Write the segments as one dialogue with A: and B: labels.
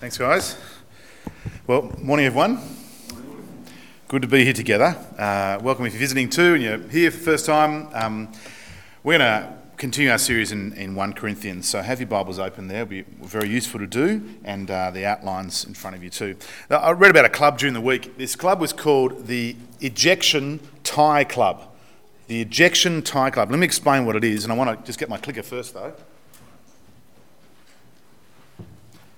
A: Thanks, guys. Well, morning, everyone. Good to be here together. Uh, welcome if you're visiting too and you're here for the first time. Um, we're going to continue our series in, in 1 Corinthians, so have your Bibles open there. It'll be very useful to do, and uh, the outlines in front of you too. Now, I read about a club during the week. This club was called the Ejection Tie Club. The Ejection Tie Club. Let me explain what it is, and I want to just get my clicker first though.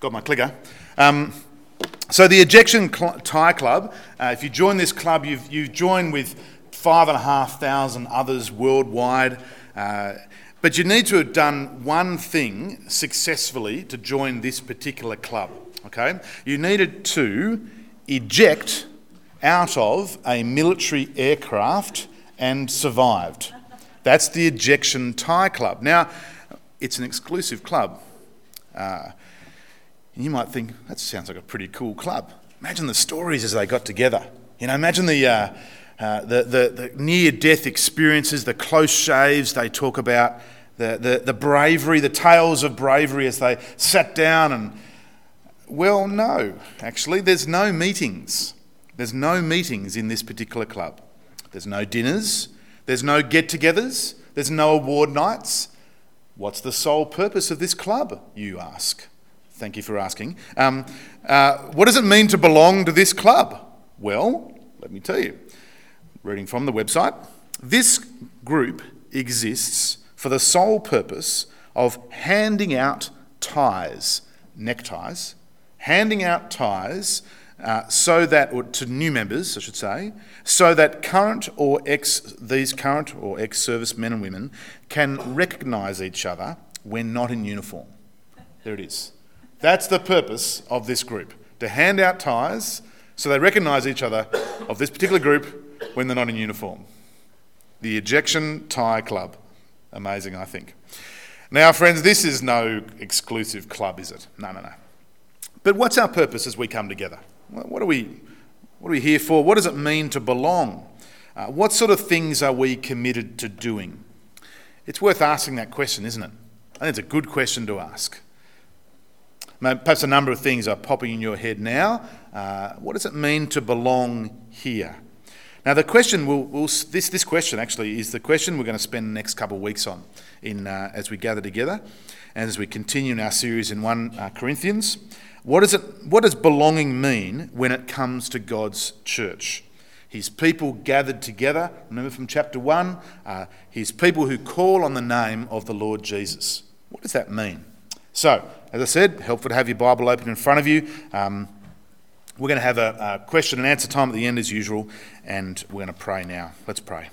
A: Got my clicker. Um, so the Ejection Cl- Tie Club, uh, if you join this club, you've, you've joined with five and a half thousand others worldwide. Uh, but you need to have done one thing successfully to join this particular club. Okay? You needed to eject out of a military aircraft and survived. That's the Ejection Tie Club. Now, it's an exclusive club. Uh, and you might think, that sounds like a pretty cool club. Imagine the stories as they got together. You know, imagine the, uh, uh, the, the, the near death experiences, the close shaves they talk about, the, the, the bravery, the tales of bravery as they sat down and. Well, no, actually, there's no meetings. There's no meetings in this particular club. There's no dinners, there's no get togethers, there's no award nights. What's the sole purpose of this club, you ask? Thank you for asking. Um, uh, what does it mean to belong to this club? Well, let me tell you. Reading from the website, this group exists for the sole purpose of handing out ties, neckties, handing out ties uh, so that, or to new members, I should say, so that current or ex, these current or ex service men and women can recognise each other when not in uniform. There it is. That's the purpose of this group to hand out ties so they recognise each other of this particular group when they're not in uniform. The Ejection Tie Club. Amazing, I think. Now, friends, this is no exclusive club, is it? No, no, no. But what's our purpose as we come together? What are we, what are we here for? What does it mean to belong? Uh, what sort of things are we committed to doing? It's worth asking that question, isn't it? I think it's a good question to ask. Perhaps a number of things are popping in your head now. Uh, what does it mean to belong here? Now, the question will we'll, this this question actually is the question we're going to spend the next couple of weeks on, in uh, as we gather together, and as we continue in our series in one uh, Corinthians. What does it? What does belonging mean when it comes to God's church? His people gathered together. Remember from chapter one, uh, his people who call on the name of the Lord Jesus. What does that mean? So, as I said, helpful to have your Bible open in front of you. Um, we're going to have a, a, question and answer time at the end, as usual, and we're going to pray now. Let's pray.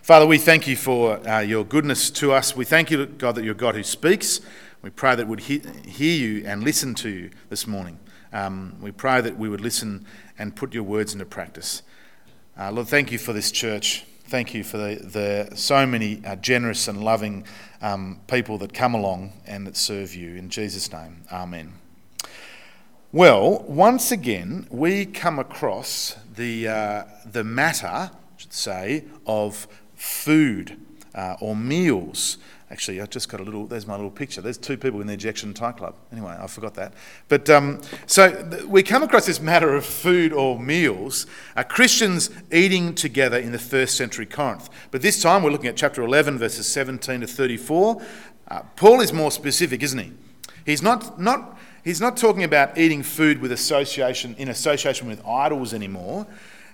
A: Father, we thank you for uh, your goodness to us. We thank you, God, that you're God who speaks. We pray that we'd he- hear you and listen to you this morning. Um, we pray that we would listen and put your words into practice. Uh, Lord, thank you for this church. Thank you for the, the so many uh, generous and loving um, people that come along and that serve you. In Jesus' name, Amen. Well, once again, we come across the, uh, the matter, I should say, of food uh, or meals. Actually, I just got a little, there's my little picture. There's two people in the Ejection Tie Club. Anyway, I forgot that. But um, so th- we come across this matter of food or meals, uh, Christians eating together in the first century Corinth. But this time we're looking at chapter 11, verses 17 to 34. Uh, Paul is more specific, isn't he? He's not, not, he's not talking about eating food with association, in association with idols anymore.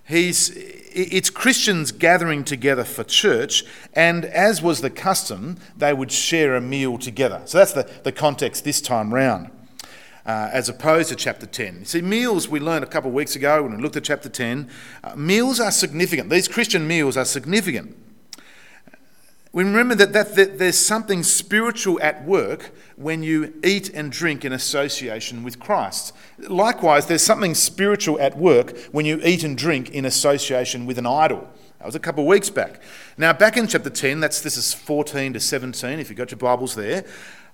A: He's, it's Christians gathering together for church, and as was the custom, they would share a meal together. So that's the, the context this time round, uh, as opposed to chapter 10. You see, meals we learned a couple of weeks ago when we looked at chapter 10, uh, meals are significant. These Christian meals are significant. We remember that, that, that, there's something spiritual at work when you eat and drink in association with Christ. Likewise, there's something spiritual at work when you eat and drink in association with an idol. That was a couple of weeks back. Now, back in chapter 10, that's, this is 14 to 17, if you've got your Bibles there,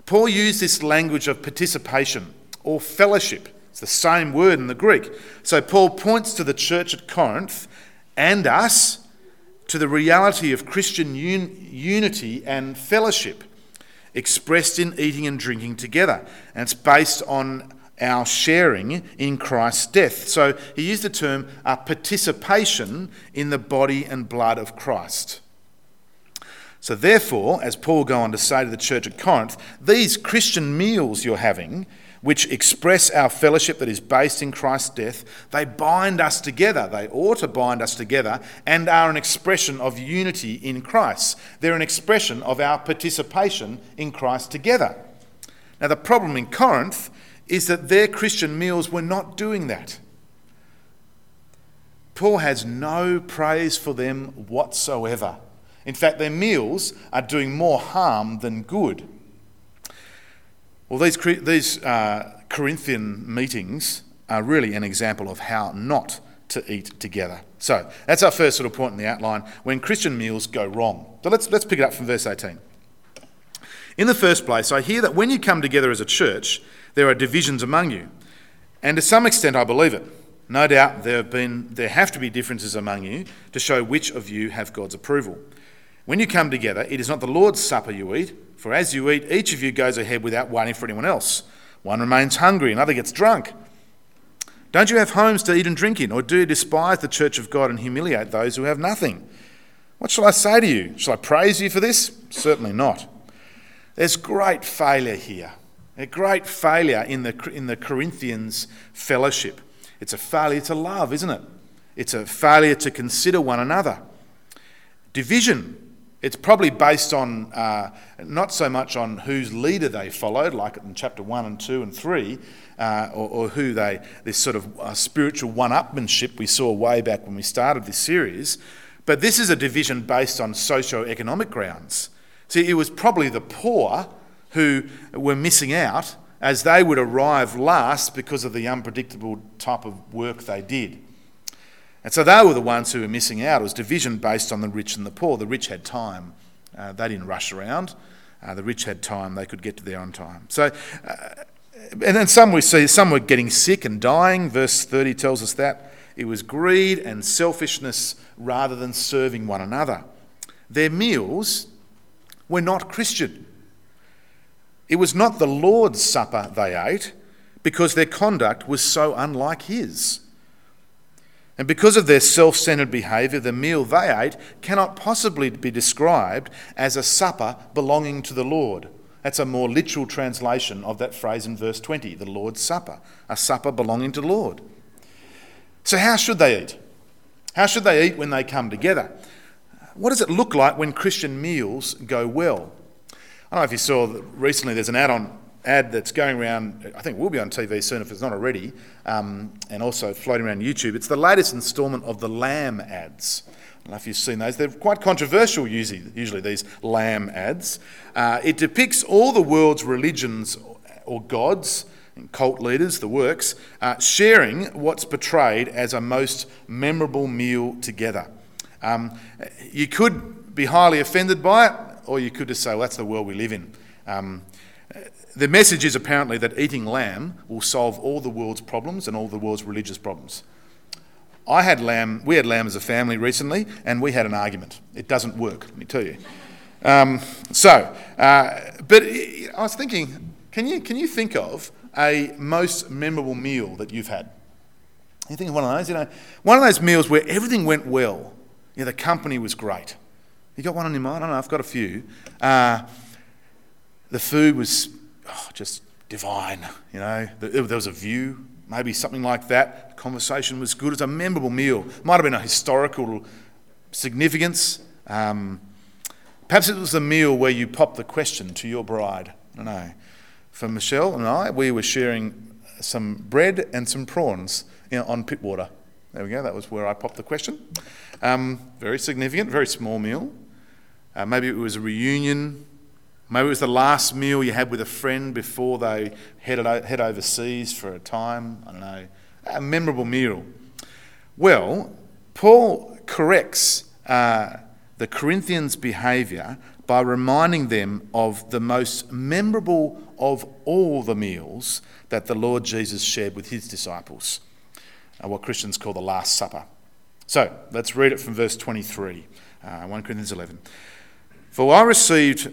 A: Paul used this language of participation or fellowship. It's the same word in the Greek. So Paul points to the church at Corinth and us to the reality of Christian un- unity and fellowship expressed in eating and drinking together. And it's based on our sharing in Christ's death. So he used the term uh, participation in the body and blood of Christ. So, therefore, as Paul go on to say to the church at Corinth, these Christian meals you're having, which express our fellowship that is based in Christ's death, they bind us together. They ought to bind us together and are an expression of unity in Christ. They're an expression of our participation in Christ together. Now, the problem in Corinth is that their Christian meals were not doing that. Paul has no praise for them whatsoever. In fact, their meals are doing more harm than good. Well, these, these uh, Corinthian meetings are really an example of how not to eat together. So that's our first sort of point in the outline when Christian meals go wrong. So let's, let's pick it up from verse 18. In the first place, I hear that when you come together as a church, there are divisions among you. And to some extent, I believe it. No doubt there have, been, there have to be differences among you to show which of you have God's approval. When you come together, it is not the Lord's supper you eat, for as you eat, each of you goes ahead without waiting for anyone else. One remains hungry, another gets drunk. Don't you have homes to eat and drink in, or do you despise the church of God and humiliate those who have nothing? What shall I say to you? Shall I praise you for this? Certainly not. There's great failure here. A great failure in the, in the Corinthians' fellowship. It's a failure to love, isn't it? It's a failure to consider one another. Division. It's probably based on uh, not so much on whose leader they followed, like in chapter 1 and 2 and 3, uh, or, or, who they, this sort of uh, spiritual one upmanship we saw way back when we started this series. But this is a division based on socio economic grounds. See, it was probably the poor who were missing out as they would arrive last because of the unpredictable type of work they did. And so they were the ones who were missing out. It was division based on the rich and the poor. The rich had time, uh, they didn't rush around. Uh, the rich had time, they could get to there on time. So, uh, and then some we see, some were getting sick and dying. Verse 30 tells us that. It was greed and selfishness rather than serving one another. Their meals were not Christian. It was not the Lord's supper they ate because their conduct was so unlike His. And because of their self centered behaviour, the meal they ate cannot possibly be described as a supper belonging to the Lord. That's a more literal translation of that phrase in verse 20, the Lord's Supper, a supper belonging to the Lord. So, how should they eat? How should they eat when they come together? What does it look like when Christian meals go well? I don't know if you saw recently there's an ad on ad that's going around, I think will be on TV soon if it's not already, um, and also floating around YouTube. It's the latest instalment of the lamb ads. I don't know if you've seen those. They're quite controversial, usually, usually these lamb ads. Uh, it depicts all the world's religions or gods and cult leaders, the works, uh, sharing what's portrayed as a most memorable meal together. Um, you could be highly offended by it, or you could just say, well, that's the world we live in. Um, the message is apparently that eating lamb will solve all the world's problems and all the world's religious problems. I had lamb, we had lamb as a family recently, and we had an argument. It doesn't work, let me tell you. Um, so, uh, but I was thinking, can you, can you think of a most memorable meal that you've had? You think of one of those, you know, one of those meals where everything went well. You know, the company was great. You got one on your mind? I don't know, I've got a few. Uh, the food was just divine, you know. There was a view, maybe something like that. The conversation was good. It was a memorable meal. Might have been a historical significance. Um, perhaps it was a meal where you popped the question to your bride. I don't know. For Michelle and I, we were sharing some bread and some prawns you know, on Pittwater. There we go. That was where I popped the question. Um, very significant, very small meal. Uh, maybe it was a reunion. Maybe it was the last meal you had with a friend before they headed head overseas for a time. I don't know. A memorable meal. Well, Paul corrects uh, the Corinthians' behaviour by reminding them of the most memorable of all the meals that the Lord Jesus shared with his disciples, uh, what Christians call the Last Supper. So let's read it from verse 23, uh, 1 Corinthians 11. For I received,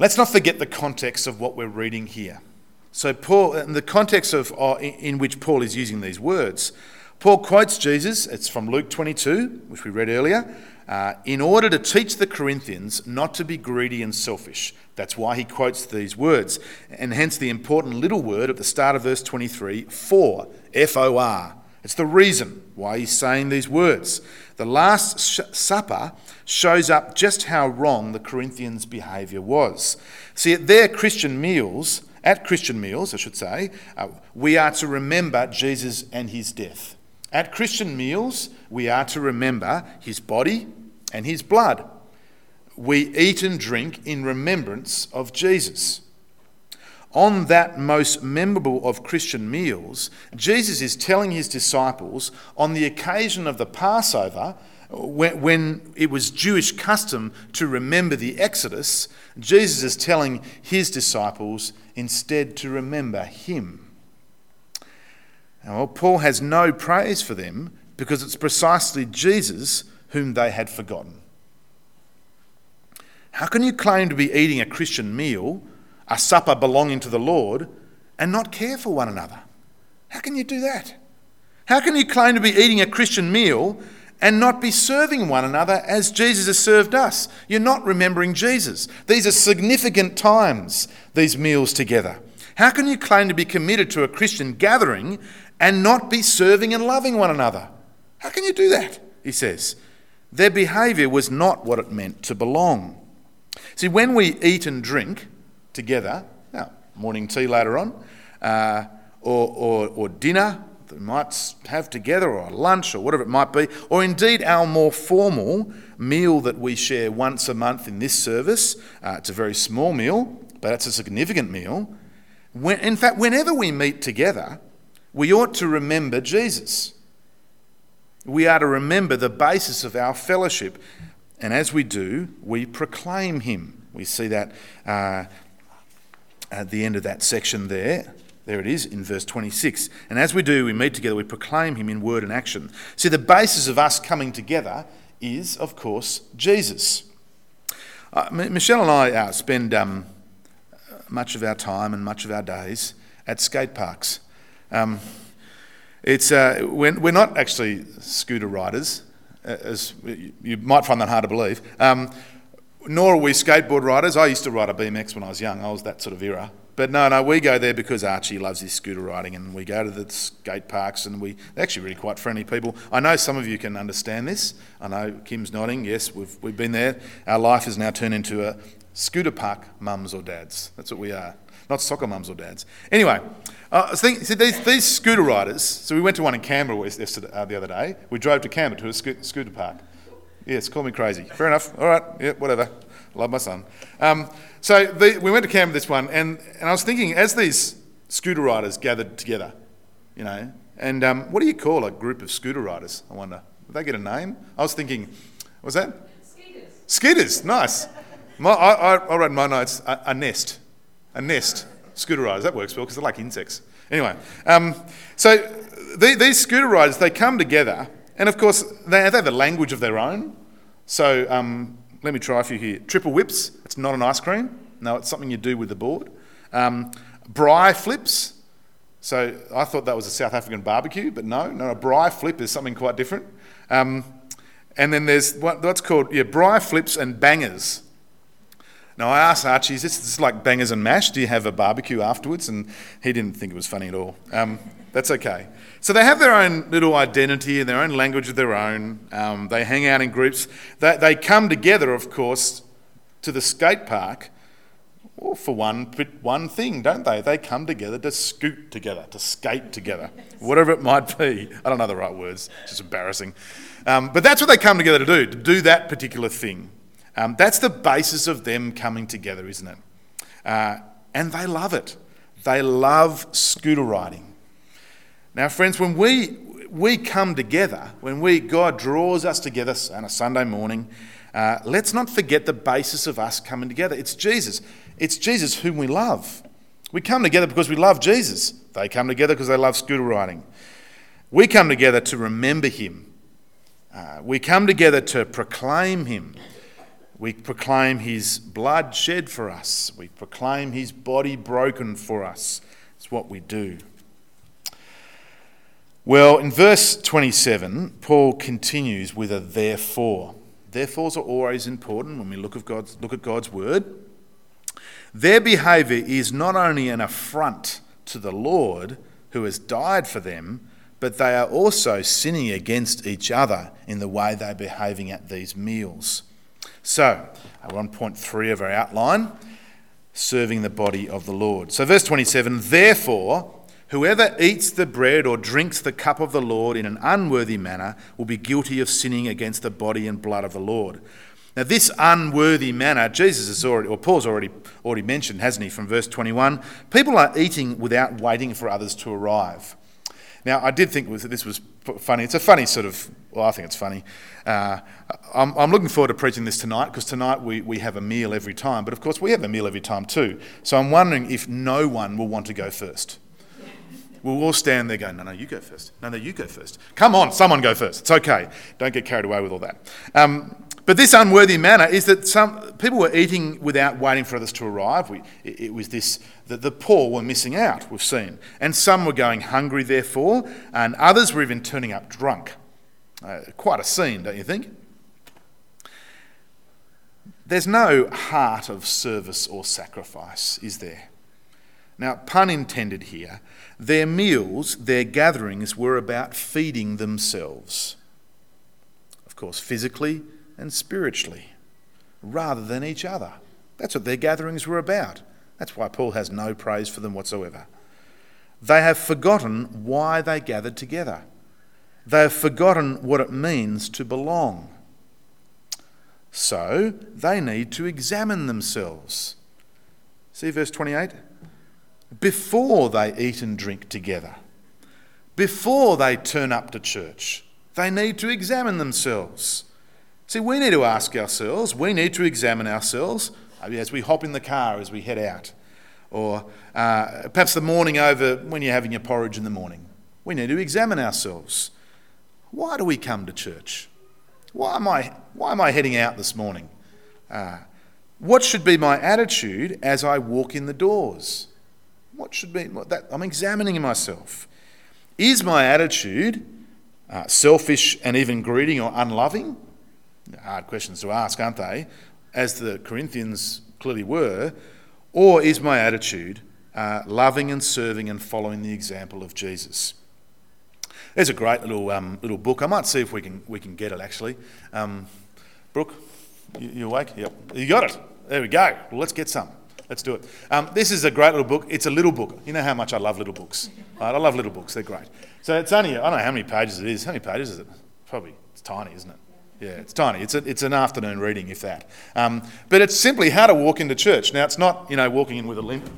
A: Let's not forget the context of what we're reading here. So, Paul, in the context of uh, in which Paul is using these words, Paul quotes Jesus. It's from Luke 22, which we read earlier. Uh, in order to teach the Corinthians not to be greedy and selfish. That's why he quotes these words. And hence the important little word at the start of verse 23 for, F O R. It's the reason why he's saying these words. The Last Supper shows up just how wrong the Corinthians' behaviour was. See, at their Christian meals, at Christian meals, I should say, uh, we are to remember Jesus and his death. At Christian meals, we are to remember his body and his blood. We eat and drink in remembrance of Jesus. On that most memorable of Christian meals, Jesus is telling his disciples on the occasion of the Passover, when, it was Jewish custom to remember the Exodus, Jesus is telling his disciples instead to remember him. Now, Paul has no praise for them because it's precisely Jesus whom they had forgotten. How can you claim to be eating a Christian meal, a supper belonging to the Lord, and not care for one another? How can you do that? How can you claim to be eating a Christian meal and not be serving one another as Jesus has served us? You're not remembering Jesus. These are significant times, these meals together. How can you claim to be committed to a Christian gathering and not be serving and loving one another? How can you do that? He says. Their behaviour was not what it meant to belong. See, when we eat and drink together, now, morning tea later on, uh, or, or, or dinner that we might have together, or lunch, or whatever it might be, or indeed our more formal meal that we share once a month in this service. Uh, it's a very small meal, but it's a significant meal. When, in fact, whenever we meet together, we ought to remember Jesus we are to remember the basis of our fellowship. And as we do, we proclaim him. We see that uh, at the end of that section there. There it is in verse 26. And as we do, we meet together, we proclaim him in word and action. See, the basis of us coming together is, of course, Jesus. Uh, Michelle and I uh, spend um, much of our time and much of our days at skate parks. Um, it's, uh, we're, we're not actually scooter riders, uh, as you might find that hard to believe. Um, nor are we skateboard riders. I used to ride a BMX when I was young. I was that sort of era. But no, no, we go there because Archie loves his scooter riding, and we go to the skate parks, and we they're actually really quite friendly people. I know some of you can understand this. I know Kim's nodding. Yes, we've we've been there. Our life has now turned into a scooter park mums or dads. That's what we are not soccer mums or dads. Anyway, uh, these, these scooter riders, so we went to one in Canberra yesterday, uh, the other day. We drove to Canberra to a sco- scooter park. Yes, call me crazy. Fair enough. All right, yeah, whatever. Love my son. Um, so the, we went to Canberra this one, and, and I was thinking, as these scooter riders gathered together, you know, and um, what do you call a group of scooter riders? I wonder. Did they get a name? I was thinking, was that? Skeeters. Skeeters, nice. My, I, I, I wrote my notes a, a nest a nest. Scooter riders, that works well because they're like insects. Anyway, um, so the, these scooter riders, they come together, and of course, they have, a language of their own. So um, let me try a few here. Triple whips, it's not an ice cream. No, it's something you do with the board. Um, braai flips. So I thought that was a South African barbecue, but no, no, a braai flip is something quite different. Um, and then there's what, what's called yeah, braai flips and bangers. Now, I asked Archie, is this, like bangers and mash? Do you have a barbecue afterwards? And he didn't think it was funny at all. Um, that's okay. So they have their own little identity and their own language of their own. Um, they hang out in groups. They, they come together, of course, to the skate park well, for one, one thing, don't they? They come together to scoot together, to skate together, whatever it might be. I don't know the right words, it's just embarrassing. Um, but that's what they come together to do, to do that particular thing. Um, that's the basis of them coming together, isn't it? Uh, and they love it. They love scooter riding. Now, friends, when we, we come together, when we, God draws us together on a Sunday morning, uh, let's not forget the basis of us coming together. It's Jesus. It's Jesus whom we love. We come together because we love Jesus. They come together because they love scooter riding. We come together to remember him. Uh, we come together to proclaim him. We proclaim his blood shed for us. We proclaim his body broken for us. It's what we do. Well, in verse 27, Paul continues with a therefore. Therefores are always important when we look, of God's, look at God's word. Their behaviour is not only an affront to the Lord who has died for them, but they are also sinning against each other in the way they're behaving at these meals. So, we're on point three of our outline serving the body of the Lord. So, verse 27 Therefore, whoever eats the bread or drinks the cup of the Lord in an unworthy manner will be guilty of sinning against the body and blood of the Lord. Now, this unworthy manner, Jesus has already, or Paul's already, already mentioned, hasn't he, from verse 21? People are eating without waiting for others to arrive. Now, I did think that this was funny. It's a funny sort of, well, I think it's funny. Uh, I'm, I'm, looking forward to preaching this tonight because tonight we, we have a meal every time, but of course we have a meal every time too. So I'm wondering if no one will want to go first. We'll all stand there going, no, no, you go first. No, no, you go first. Come on, someone go first. It's okay. Don't get carried away with all that. Um, but this unworthy manner is that some people were eating without waiting for others to arrive. We, it, was this that the poor were missing out, we've seen. And some were going hungry, therefore, and others were even turning up drunk. Uh, quite a scene, don't you think? There's no heart of service or sacrifice, is there? Now, pun intended here, their meals, their gatherings were about feeding themselves. Of course, physically, and spiritually rather than each other. That's what their gatherings were about. That's why Paul has no praise for them whatsoever. They have forgotten why they gathered together. They have forgotten what it means to belong. So they need to examine themselves. See verse 28? Before they eat and drink together, before they turn up to church, they need to examine themselves. See, we need to ask ourselves, we need to examine ourselves as we hop in the car as we head out, or uh, perhaps the morning over when you're having your porridge in the morning. We need to examine ourselves. Why do we come to church? Why am I, why am I heading out this morning? Uh, what should be my attitude as I walk in the doors? What should be what that? I'm examining myself. Is my attitude uh, selfish and even greedy or unloving? Hard questions to ask, aren't they? As the Corinthians clearly were. Or is my attitude uh, loving and serving and following the example of Jesus? There's a great little um, little book. I might see if we can we can get it actually. Um, Brooke, you, you awake? Yep, you got it. There we go. Well, let's get some. Let's do it. Um, this is a great little book. It's a little book. You know how much I love little books. Right? I love little books. They're great. So it's only I don't know how many pages it is. How many pages is it? Probably it's tiny, isn't it? Yeah, it's tiny. It's, a, it's an afternoon reading, if that. Um, but it's simply how to walk into church. Now, it's not, you know, walking in with a limp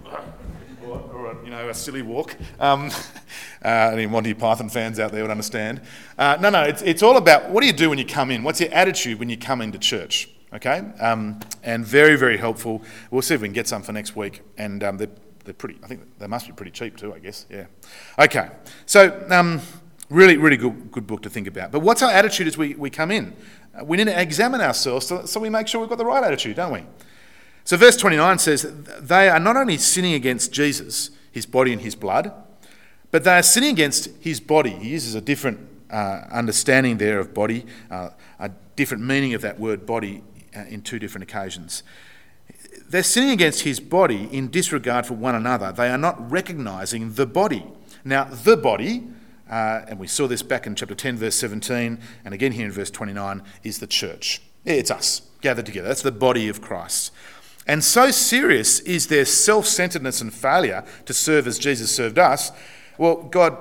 A: or, or a, you know, a silly walk. Um, uh, any Monty Python fans out there would understand. Uh, no, no, it's, it's all about what do you do when you come in? What's your attitude when you come into church? Okay? Um, and very, very helpful. We'll see if we can get some for next week. And um, they're, they're pretty, I think they must be pretty cheap too, I guess. Yeah. Okay. So, um, Really, really good, good book to think about. But what's our attitude as we, we come in? Uh, we need to examine ourselves so, so we make sure we've got the right attitude, don't we? So, verse 29 says, They are not only sinning against Jesus, his body and his blood, but they are sinning against his body. He uses a different uh, understanding there of body, uh, a different meaning of that word body uh, in two different occasions. They're sinning against his body in disregard for one another. They are not recognizing the body. Now, the body uh, and we saw this back in chapter 10, verse 17, and again here in verse 29, is the church. It's us gathered together. That's the body of Christ. And so serious is their self centeredness and failure to serve as Jesus served us. Well, God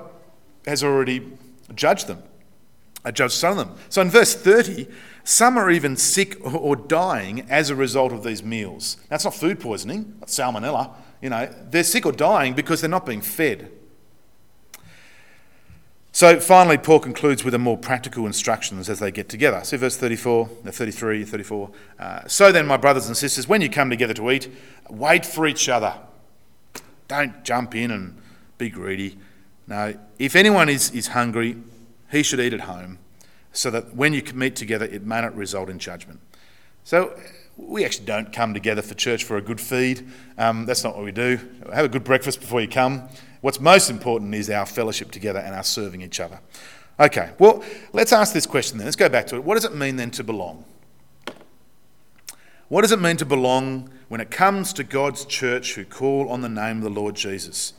A: has already judged them, uh, judged some of them. So in verse 30, some are even sick or dying as a result of these meals. It's not food poisoning, not salmonella. You know, they're sick or dying because they're not being fed. So finally, Paul concludes with a more practical instructions as they get together. See verse 34, uh, 33, 34. Uh, so then, my brothers and sisters, when you come together to eat, wait for each other. Don't jump in and be greedy. No, if anyone is, is hungry, he should eat at home, so that when you meet together, it may not result in judgment. So we actually don't come together for church for a good feed. Um, that's not what we do. Have a good breakfast before you come. What's most important is our fellowship together and our serving each other. Okay, well, let's ask this question then. Let's go back to it. What does it mean then to belong? What does it mean to belong when it comes to God's church who call on the name of the Lord Jesus?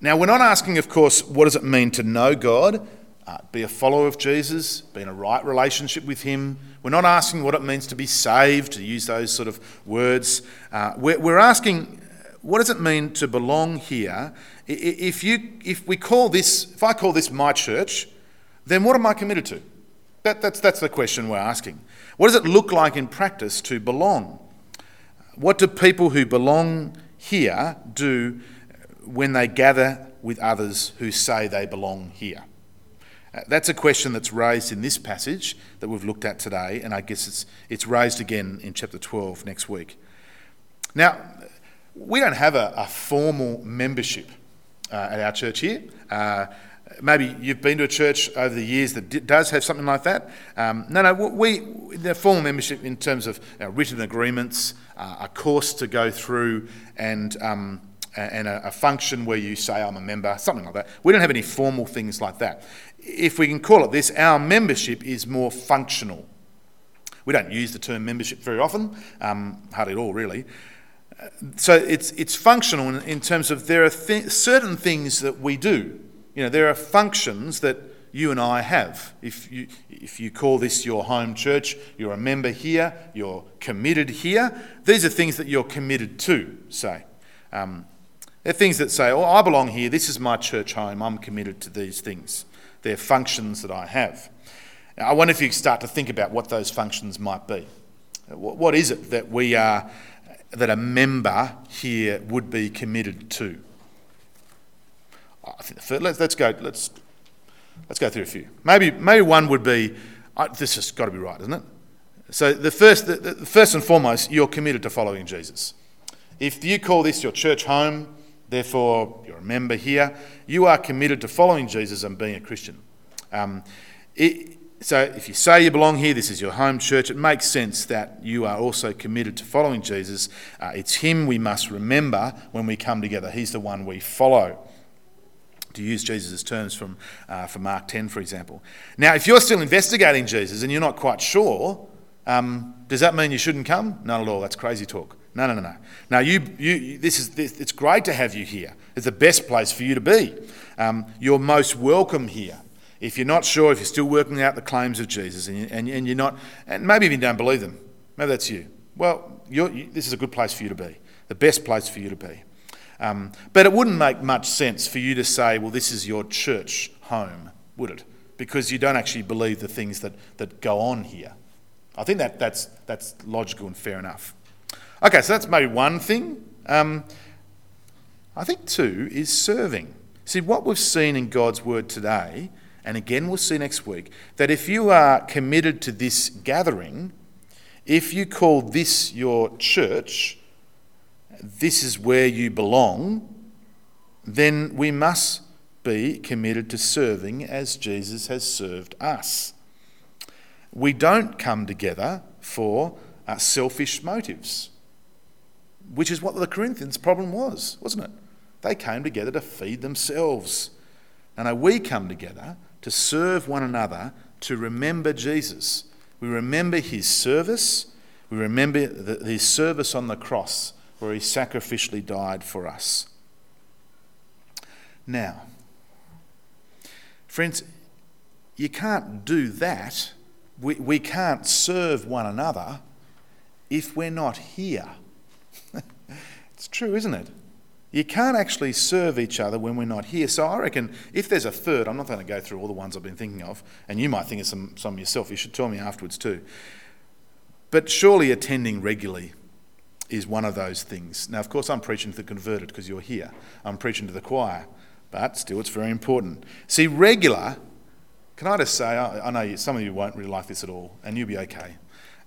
A: Now, we're not asking, of course, what does it mean to know God, uh, be a follower of Jesus, be in a right relationship with Him. We're not asking what it means to be saved, to use those sort of words. Uh, we're, we're asking what does it mean to belong here? If, you, if we call this, if I call this my church, then what am I committed to? That, that's, that's the question we're asking. What does it look like in practice to belong? What do people who belong here do when they gather with others who say they belong here? Uh, that's a question that's raised in this passage that we've looked at today, and I guess it's, it's raised again in chapter 12 next week. Now, we don't have a, a formal membership uh, at our church here. Uh, maybe you've been to a church over the years that d- does have something like that. Um, no, no, we the formal membership in terms of you know, written agreements, uh, a course to go through, and um, and a, a, function where you say I'm a member, something like that. We don't have any formal things like that. If we can call it this, our membership is more functional. We don't use the term membership very often, um, hardly at all, really so it's, it's functional in, in terms of there are th- certain things that we do. You know, there are functions that you and I have. If you, if you call this your home church, you're a member here, you're committed here, these are things that you're committed to, say. Um, they're things that say, oh, I belong here, this is my church home, I'm committed to these things. They're functions that I have. Now, I wonder if you start to think about what those functions might be. What is it that we are that a member here would be committed to? I think let's, let's go. Let's let's go through a few. Maybe maybe one would be this has got to be right, isn't it? So the first, the, the, first and foremost, you're committed to following Jesus. If you call this your church home, therefore you're a member here, you are committed to following Jesus and being a Christian. Um, it, so if you say you belong here, this is your home church, it makes sense that you are also committed to following Jesus. Uh, it's Him we must remember when we come together. He's the one we follow. To use Jesus' terms from, uh, from Mark 10, for example. Now, if you're still investigating Jesus and you're not quite sure, um, does that mean you shouldn't come? Not at all. That's crazy talk. No, no, no, no. Now, you, you, this is, this, it's great to have you here. It's the best place for you to be. Um, you're most welcome here if you're not sure, if you're still working out the claims of Jesus and, you, and, and you're not, and maybe even don't believe them, maybe that's you. Well, you, this is a good place for you to be, the best place for you to be. Um, but it wouldn't make much sense for you to say, well, this is your church home, would it? Because you don't actually believe the things that, that go on here. I think that, that's, that's logical and fair enough. Okay, so that's maybe one thing. Um, I think two is serving. See, what we've seen in God's word today and again we'll see next week, that if you are committed to this gathering, if you call this your church, this is where you belong, then we must be committed to serving as Jesus has served us. We don't come together for uh, selfish motives, which is what the Corinthians' problem was, wasn't it? They came together to feed themselves. And we come together to serve one another, to remember Jesus. We remember his service, we remember his service on the cross where he sacrificially died for us. Now, friends, you can't do that. We, we can't serve one another if we're not here. it's true, isn't it? You can't actually serve each other when we're not here. So I reckon if there's a third, I'm not going to go through all the ones I've been thinking of, and you might think of some, some yourself. You should tell me afterwards too. But surely attending regularly is one of those things. Now, of course, I'm preaching to the converted because you're here. I'm preaching to the choir, but still, it's very important. See, regular, can I just say, I, I know some of you won't really like this at all, and you'll be okay.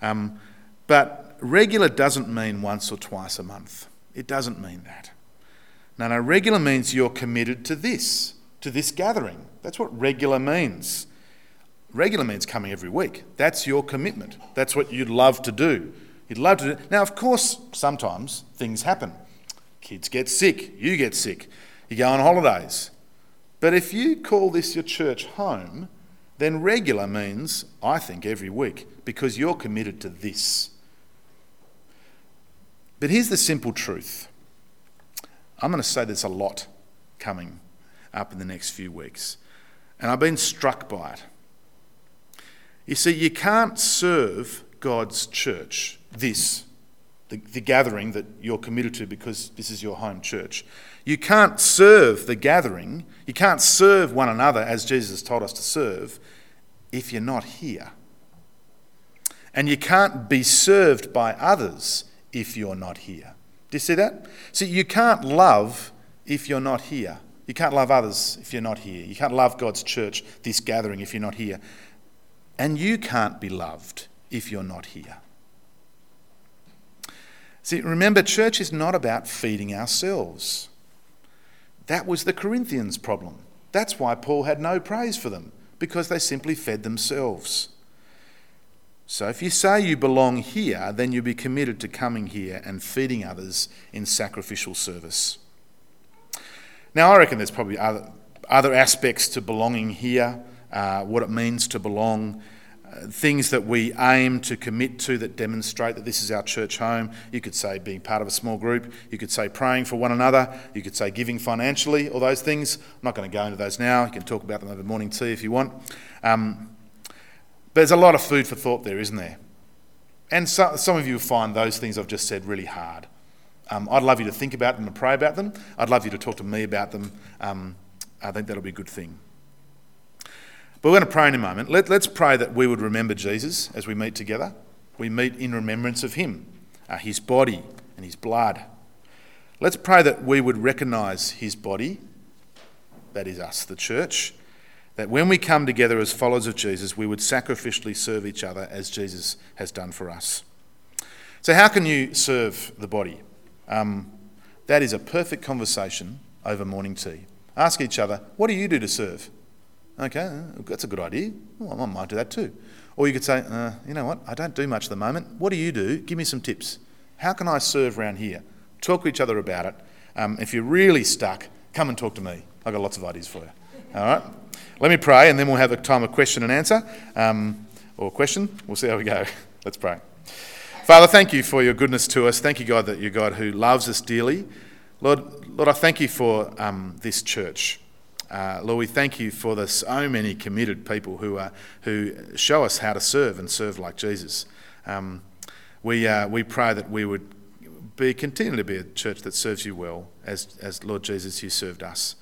A: Um, but regular doesn't mean once or twice a month. It doesn't mean that. No, no, regular means you're committed to this, to this gathering. That's what regular means. Regular means coming every week. That's your commitment. That's what you'd love to do. You'd love to do. Now, of course, sometimes things happen. Kids get sick, you get sick, you go on holidays. But if you call this your church home, then regular means, I think, every week because you're committed to this. But here's the simple truth I'm going to say there's a lot coming up in the next few weeks, and I've been struck by it. You see, you can't serve God's church, this, the, the, gathering that you're committed to because this is your home church. You can't serve the gathering, you can't serve one another as Jesus told us to serve if you're not here. And you can't be served by others if you're not here. Do you see that? See, you can't love if you're not here. You can't love others if you're not here. You can't love God's church, this gathering, if you're not here. And you can't be loved if you're not here. See, remember, church is not about feeding ourselves. That was the Corinthians' problem. That's why Paul had no praise for them, because they simply fed themselves. So if you say you belong here, then you'll be committed to coming here and feeding others in sacrificial service. Now, I reckon there's probably other, other aspects to belonging here, uh, what it means to belong, uh, things that we aim to commit to that demonstrate that this is our church home. You could say being part of a small group, you could say praying for one another, you could say giving financially, all those things. I'm not going to go into those now. You can talk about them over morning tea if you want. Um, there's a lot of food for thought there, isn't there? And so, some of you find those things I've just said really hard. Um, I'd love you to think about them and pray about them. I'd love you to talk to me about them. Um, I think that'll be a good thing. But we're going to pray in a moment. Let, us pray that we would remember Jesus as we meet together. We meet in remembrance of him, uh, his body and his blood. Let's pray that we would recognise his body, that is us, the church, that when we come together as followers of Jesus, we would sacrificially serve each other as Jesus has done for us. So, how can you serve the body? Um, that is a perfect conversation over morning tea. Ask each other, what do you do to serve? Okay, that's a good idea. Well, I might do that too. Or you could say, uh, you know what, I don't do much at the moment. What do you do? Give me some tips. How can I serve around here? Talk to each other about it. Um, if you're really stuck, come and talk to me. I've got lots of ideas for you. All right? Let me pray, and then we'll have a time of question and answer, um, or question. We'll see how we go. Let's pray. Father, thank you for your goodness to us. Thank you, God, that you're God who loves us dearly. Lord, Lord, I thank you for um, this church. Uh, Lord, we thank you for the so many committed people who, are, who show us how to serve and serve like Jesus. Um, we, uh, we pray that we would be continue to be a church that serves you well, as, as Lord Jesus, you served us.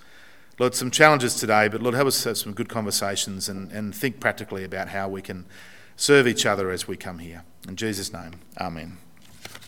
A: Lord, some challenges today, but Lord, help us have some good conversations and, and think practically about how we can serve each other as we come here. In Jesus' name, amen.